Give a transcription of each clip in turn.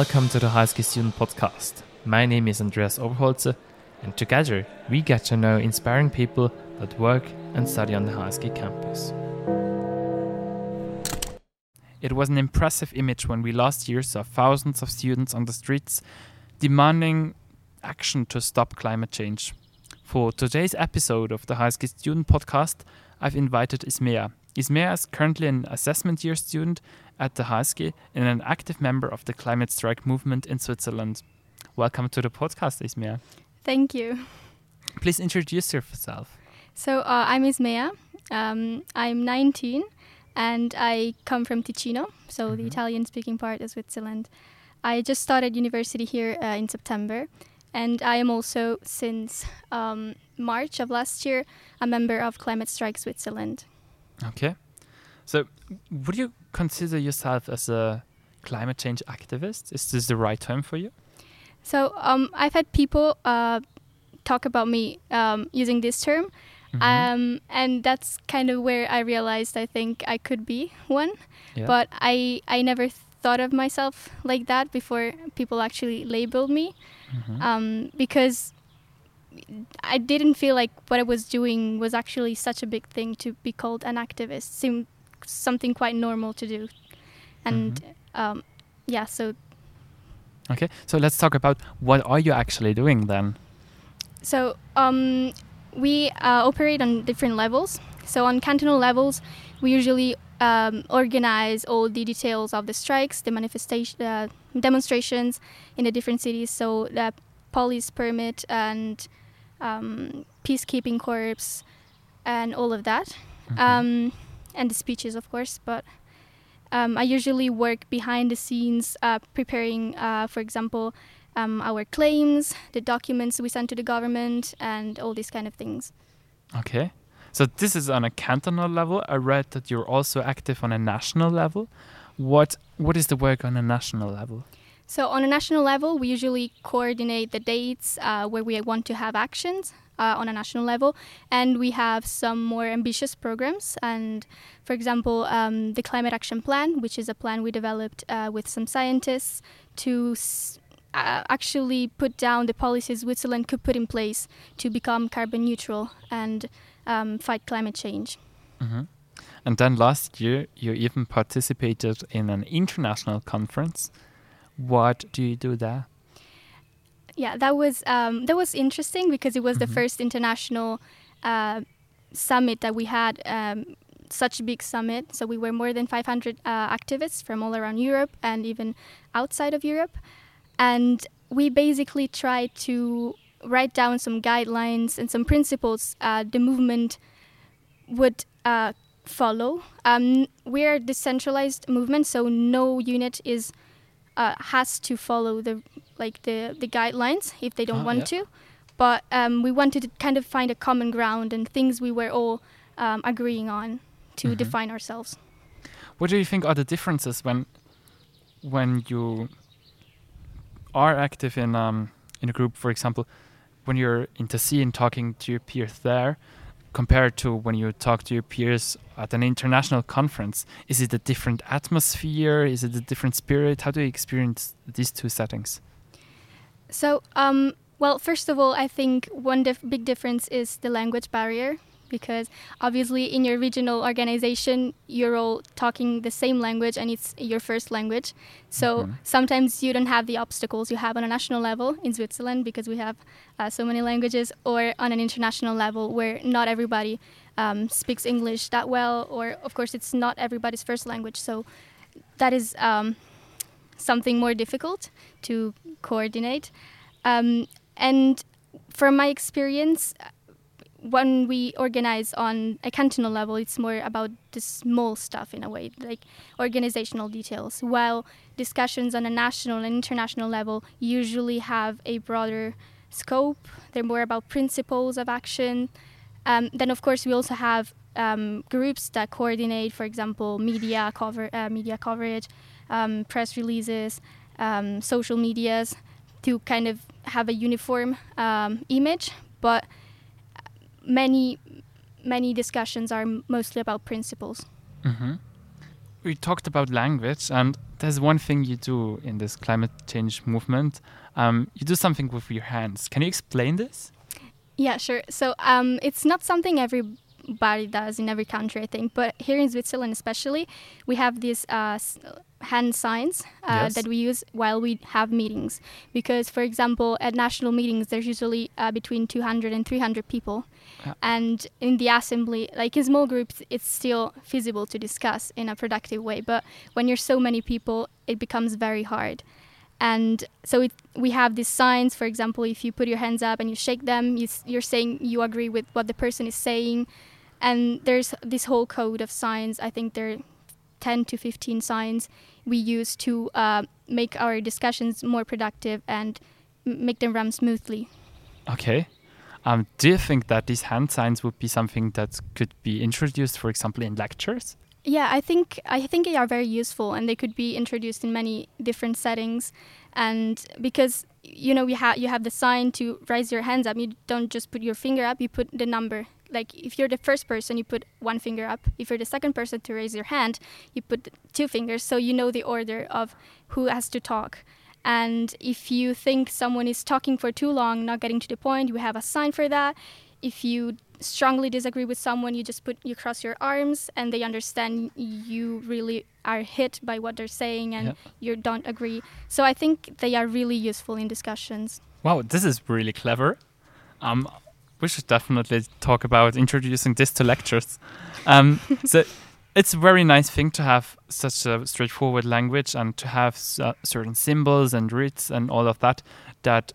Welcome to the HSG Student Podcast. My name is Andreas Oberholzer, and together we get to know inspiring people that work and study on the HSG campus. It was an impressive image when we last year saw thousands of students on the streets demanding action to stop climate change. For today's episode of the HSG Student Podcast, I've invited Ismea. Ismea is currently an assessment year student at the HSG and an active member of the climate strike movement in Switzerland. Welcome to the podcast, Ismea. Thank you. Please introduce yourself. So uh, I'm Ismea. Um, I'm 19 and I come from Ticino, so the Mhm. Italian speaking part of Switzerland. I just started university here uh, in September, and I am also, since um, March of last year, a member of Climate Strike Switzerland. Okay. So, would you consider yourself as a climate change activist? Is this the right term for you? So um, I've had people uh, talk about me um, using this term, Mhm. um, and that's kind of where I realized I think I could be one. Yeah. But I I never thought of myself like that before people actually labeled me, Mhm. um, because I didn't feel like what I was doing was actually such a big thing to be called an activist. Seemed something quite normal to do, and Mm-hmm. um, yeah, so okay. So let's talk about what are you actually doing then? So um, we uh, operate on different levels. So on cantonal levels, we usually um, organize all the details of the strikes, the manifestation, uh, demonstrations in the different cities. So the police permit and um, peacekeeping corps and all of that, Mhm. um, and the speeches, of course. But um, I usually work behind the scenes, uh, preparing, uh, for example, um, our claims, the documents we send to the government, and all these kind of things. Okay. So this is on a cantonal level. I read that you're also active on a national level. What what is the work on a national level? So on a national level, we usually coordinate the dates uh, where we want to have actions uh, on a national level, and we have some more ambitious programs. And for example, um, the Climate Action Plan, which is a plan we developed uh, with some scientists to s- uh, actually put down the policies Switzerland could put in place to become carbon neutral and um, fight climate change. hmm And then last year, you even participated in an international conference. What do you do there? Yeah, that was um, that was interesting because it was the Mhm. first international uh, summit that we had. Um, such a big summit, so we were more than 500 uh, activists from all around Europe and even outside of Europe, and we basically tried to write down some guidelines and some principles uh, the movement would uh, follow. Um, we're a decentralized movement, so no unit is uh, has to follow the like the the guidelines if they don't Ah, want yeah. to. But um, we wanted to kind of find a common ground and things we were all um, agreeing on to Mhm. define ourselves. What do you think are the differences when when you are active in um in a group, for example, when you're in Tessin and talking to your peers there, compared to when you talk to your peers at an international conference? Is it a different atmosphere? Is it a different spirit? How do you experience these two settings? So, um, well, first of all, I think one dif- big difference is the language barrier because obviously in your regional organization you're all talking the same language and it's your first language. So Mhm. sometimes you don't have the obstacles you have on a national level in Switzerland because we have uh, so many languages, or on an international level where not everybody um, speaks English that well, or of course it's not everybody's first language. So that is um, something more difficult to coordinate. Um, and from my experience, when we organize on a cantonal level, it's more about the small stuff in a way, like organizational details, while discussions on a national and international level usually have a broader scope. They're more about principles of action. Um, then, of course, we also have um, groups that coordinate, for example, media cover, uh, media coverage, um, press releases, um, social medias, to kind of have a uniform um, image. But many, many discussions are mostly about principles. hmm we talked about language, and there's one thing you do in this climate change movement. Um, you do something with your hands. Can you explain this? Yeah, sure. So um, it's not something everybody does in every country, I think, but here in Switzerland especially, we have this. uh, hand signs uh, Yes. that we use while we have meetings. Because, for example, at national meetings, there's usually uh, between 200 and 300 people. And in the assembly, like in small groups, it's still feasible to discuss in a productive way. But when you're so many people, it becomes very hard. And so it, we have these signs. For example, if you put your hands up and you shake them, you, you're saying you agree with what the person is saying. And there's this whole code of signs. I think there are 10 to 15 signs we use to uh, make our discussions more productive and make them run smoothly. Okay. Um, do you think that these hand signs would be something that could be introduced, for example, in lectures? Yeah, I think I think they are very useful and they could be introduced in many different settings. And because you know you have you have the sign to raise your hands up, you don't just put your finger up, you put the number. Like if you're the first person, you put one finger up. If you're the second person to raise your hand, you put two fingers, so you know the order of who has to talk. And if you think someone is talking for too long, not getting to the point, you have a sign for that. If you strongly disagree with someone, you just put you cross your arms, and they understand you really are hit by what they're saying, and Yeah. you don't agree. So I think they are really useful in discussions. Wow, this is really clever. Um, we should definitely talk about introducing this to lectures. Um, so it's a very nice thing to have such a straightforward language and to have s- uh, certain symbols and roots and all of that that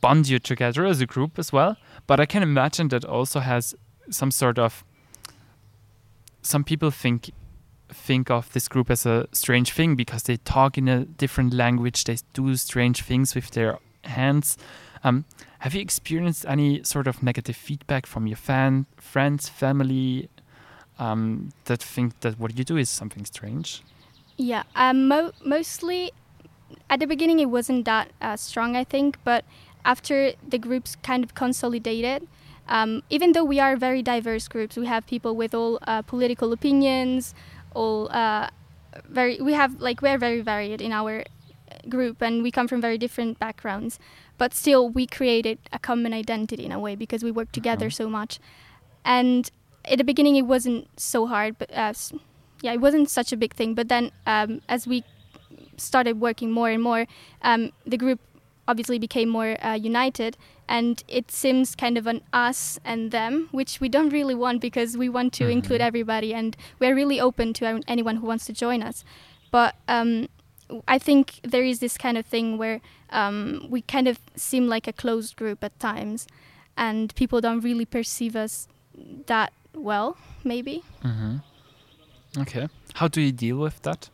bond you together as a group as well. But I can imagine that also has some sort of some people think think of this group as a strange thing because they talk in a different language, they do strange things with their hands. Um, have you experienced any sort of negative feedback from your fan, friends, family um, that think that what you do is something strange? Yeah, um, mo- mostly at the beginning it wasn't that uh, strong, I think, but after the groups kind of consolidated, um, even though we are very diverse groups, we have people with all uh, political opinions, all uh, very. We have like we're very varied in our group, and we come from very different backgrounds. But still, we created a common identity in a way because we work together Uh-huh. so much. And at the beginning, it wasn't so hard, but uh, yeah, it wasn't such a big thing. But then, um, as we started working more and more, um, the group obviously became more uh, united, and it seems kind of an us and them, which we don't really want because we want to Mhm. include everybody, and we're really open to anyone who wants to join us. But um, I think there is this kind of thing where um, we kind of seem like a closed group at times, and people don't really perceive us that well, maybe. Mm-hmm. Okay. How do you deal with that?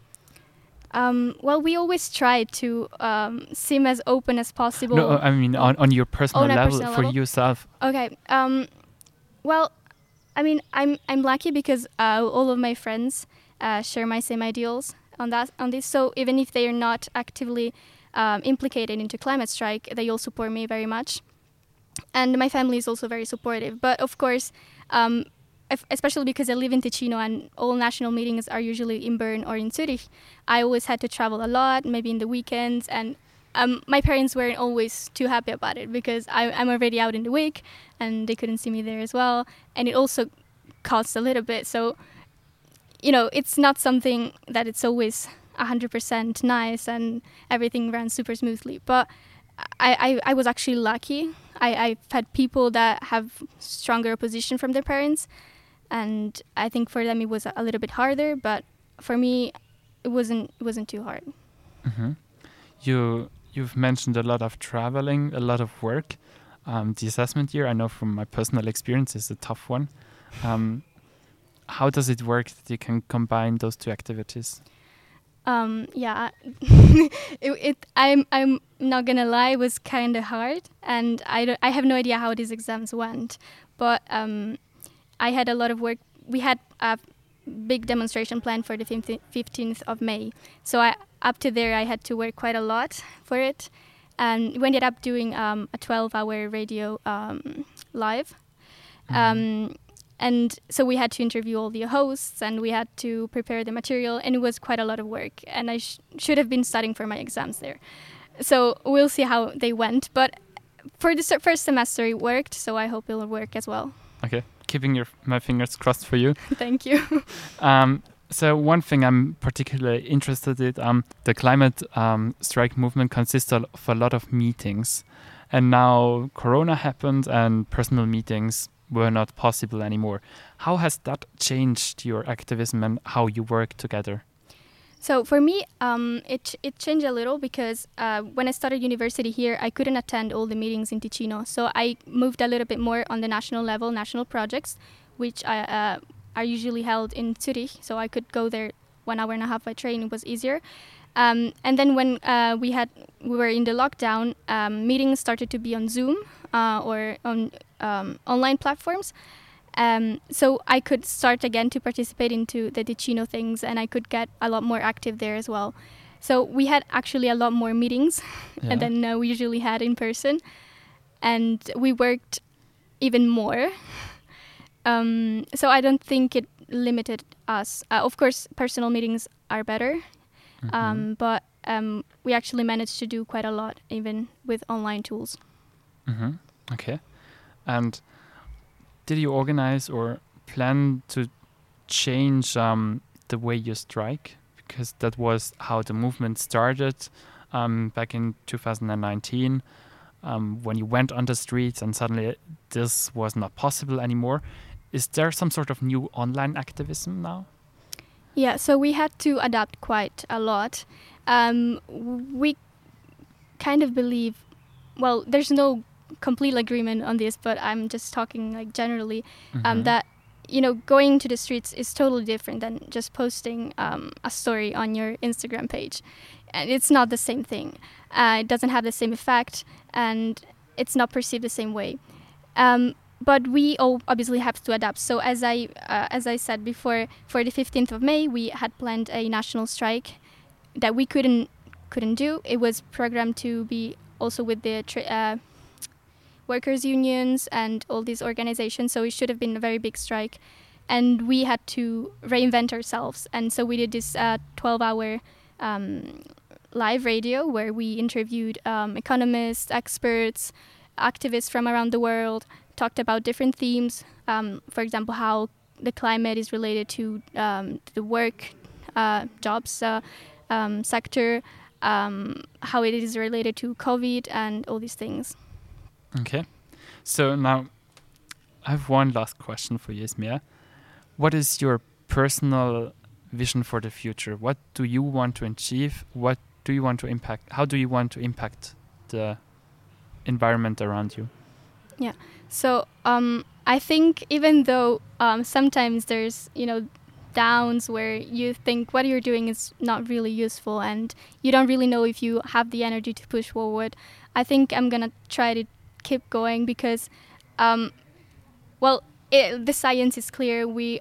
Um, well, we always try to um, seem as open as possible. No, I mean on, on your personal on level personal for level? yourself. Okay. Um, well, I mean, I'm I'm lucky because uh, all of my friends uh, share my same ideals on that on this. So even if they are not actively um, implicated into climate strike, they all support me very much, and my family is also very supportive. But of course. Um, especially because I live in Ticino and all national meetings are usually in Bern or in Zurich, I always had to travel a lot, maybe in the weekends, and um, my parents weren't always too happy about it because I, I'm already out in the week and they couldn't see me there as well. And it also costs a little bit. So, you know, it's not something that it's always 100% nice and everything runs super smoothly. But I, I, I was actually lucky. I, I've had people that have stronger opposition from their parents. And I think for them it was a little bit harder, but for me, it wasn't it wasn't too hard. hmm You you've mentioned a lot of traveling, a lot of work. Um, the assessment year, I know from my personal experience, is a tough one. Um, how does it work that you can combine those two activities? Um, yeah, it, it. I'm. I'm not gonna lie. It was kind of hard, and I. Don't, I have no idea how these exams went, but um, I had a lot of work. We had a big demonstration planned for the fifteenth of May, so I up to there I had to work quite a lot for it, and we ended up doing um, a twelve-hour radio um, live. Um, and so we had to interview all the hosts and we had to prepare the material and it was quite a lot of work. And i sh- should have been studying for my exams there. So we'll see how they went but for the se- first semester it worked so i hope it'll work as well. Okay, keeping your my fingers crossed for you. thank you. Um, so one thing I'm particularly interested in, um, the climate um, strike movement consists of a lot of meetings, and now Corona happened and personal meetings were not possible anymore. How has that changed your activism and how you work together? So for me, um, it it changed a little because uh, when I started university here, I couldn't attend all the meetings in Ticino. So I moved a little bit more on the national level, national projects, which I, uh, are usually held in Zurich. So I could go there one hour and a half by train. It was easier. Um, and then when uh, we had we were in the lockdown, um, meetings started to be on Zoom uh, or on um, online platforms. Um, so I could start again to participate into the Ticino things, and I could get a lot more active there as well. So we had actually a lot more meetings Yeah. than uh, we usually had in person, and we worked even more. Um, so I don't think it limited us. Uh, of course, personal meetings are better, Mhm. um, but um, we actually managed to do quite a lot even with online tools. hmm Okay. And did you organize or plan to change um, the way you strike? Because that was how the movement started um, back in 2019 um, when you went on the streets and suddenly this was not possible anymore. Is there some sort of new online activism now? Yeah, so we had to adapt quite a lot. Um, we kind of believe, well, there's no complete agreement on this, but I'm just talking like generally um, Mhm. that you know going to the streets is totally different than just posting um, a story on your Instagram page, and it's not the same thing. Uh, it doesn't have the same effect, and it's not perceived the same way. Um, but we all obviously have to adapt. So as I uh, as I said before, for the 15th of May, we had planned a national strike that we couldn't couldn't do. It was programmed to be also with the tra- uh, workers unions and all these organizations. So it should have been a very big strike, and we had to reinvent ourselves. And so we did this 12-hour um, live radio where we interviewed um, economists, experts, activists from around the world, talked about different themes. Um, for example, how the climate is related to um, the work uh, jobs uh, um, sector, um, how it is related to COVID, and all these things. Okay. So now I have one last question for you, Ismea. What is your personal vision for the future? What do you want to achieve? What do you want to impact? How do you want to impact the environment around you? Yeah. So um, I think even though um, sometimes there's you know downs where you think what you're doing is not really useful and you don't really know if you have the energy to push forward, I think I'm gonna try to keep going because, um, well, it, the science is clear. We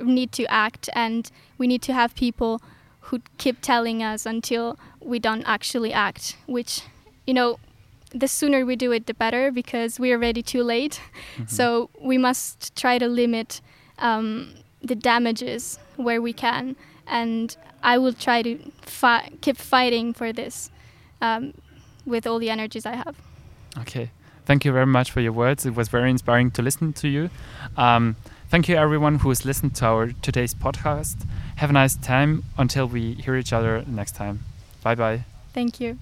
need to act and we need to have people who keep telling us until we don't actually act, which you know the sooner we do it, the better because we are already too late. Mhm. So we must try to limit um, the damages where we can, and I will try to fi- keep fighting for this um, with all the energies I have. Okay. Thank you very much for your words. It was very inspiring to listen to you. Um, thank you, everyone who has listened to our today's podcast. Have a nice time until we hear each other next time. Bye bye. Thank you.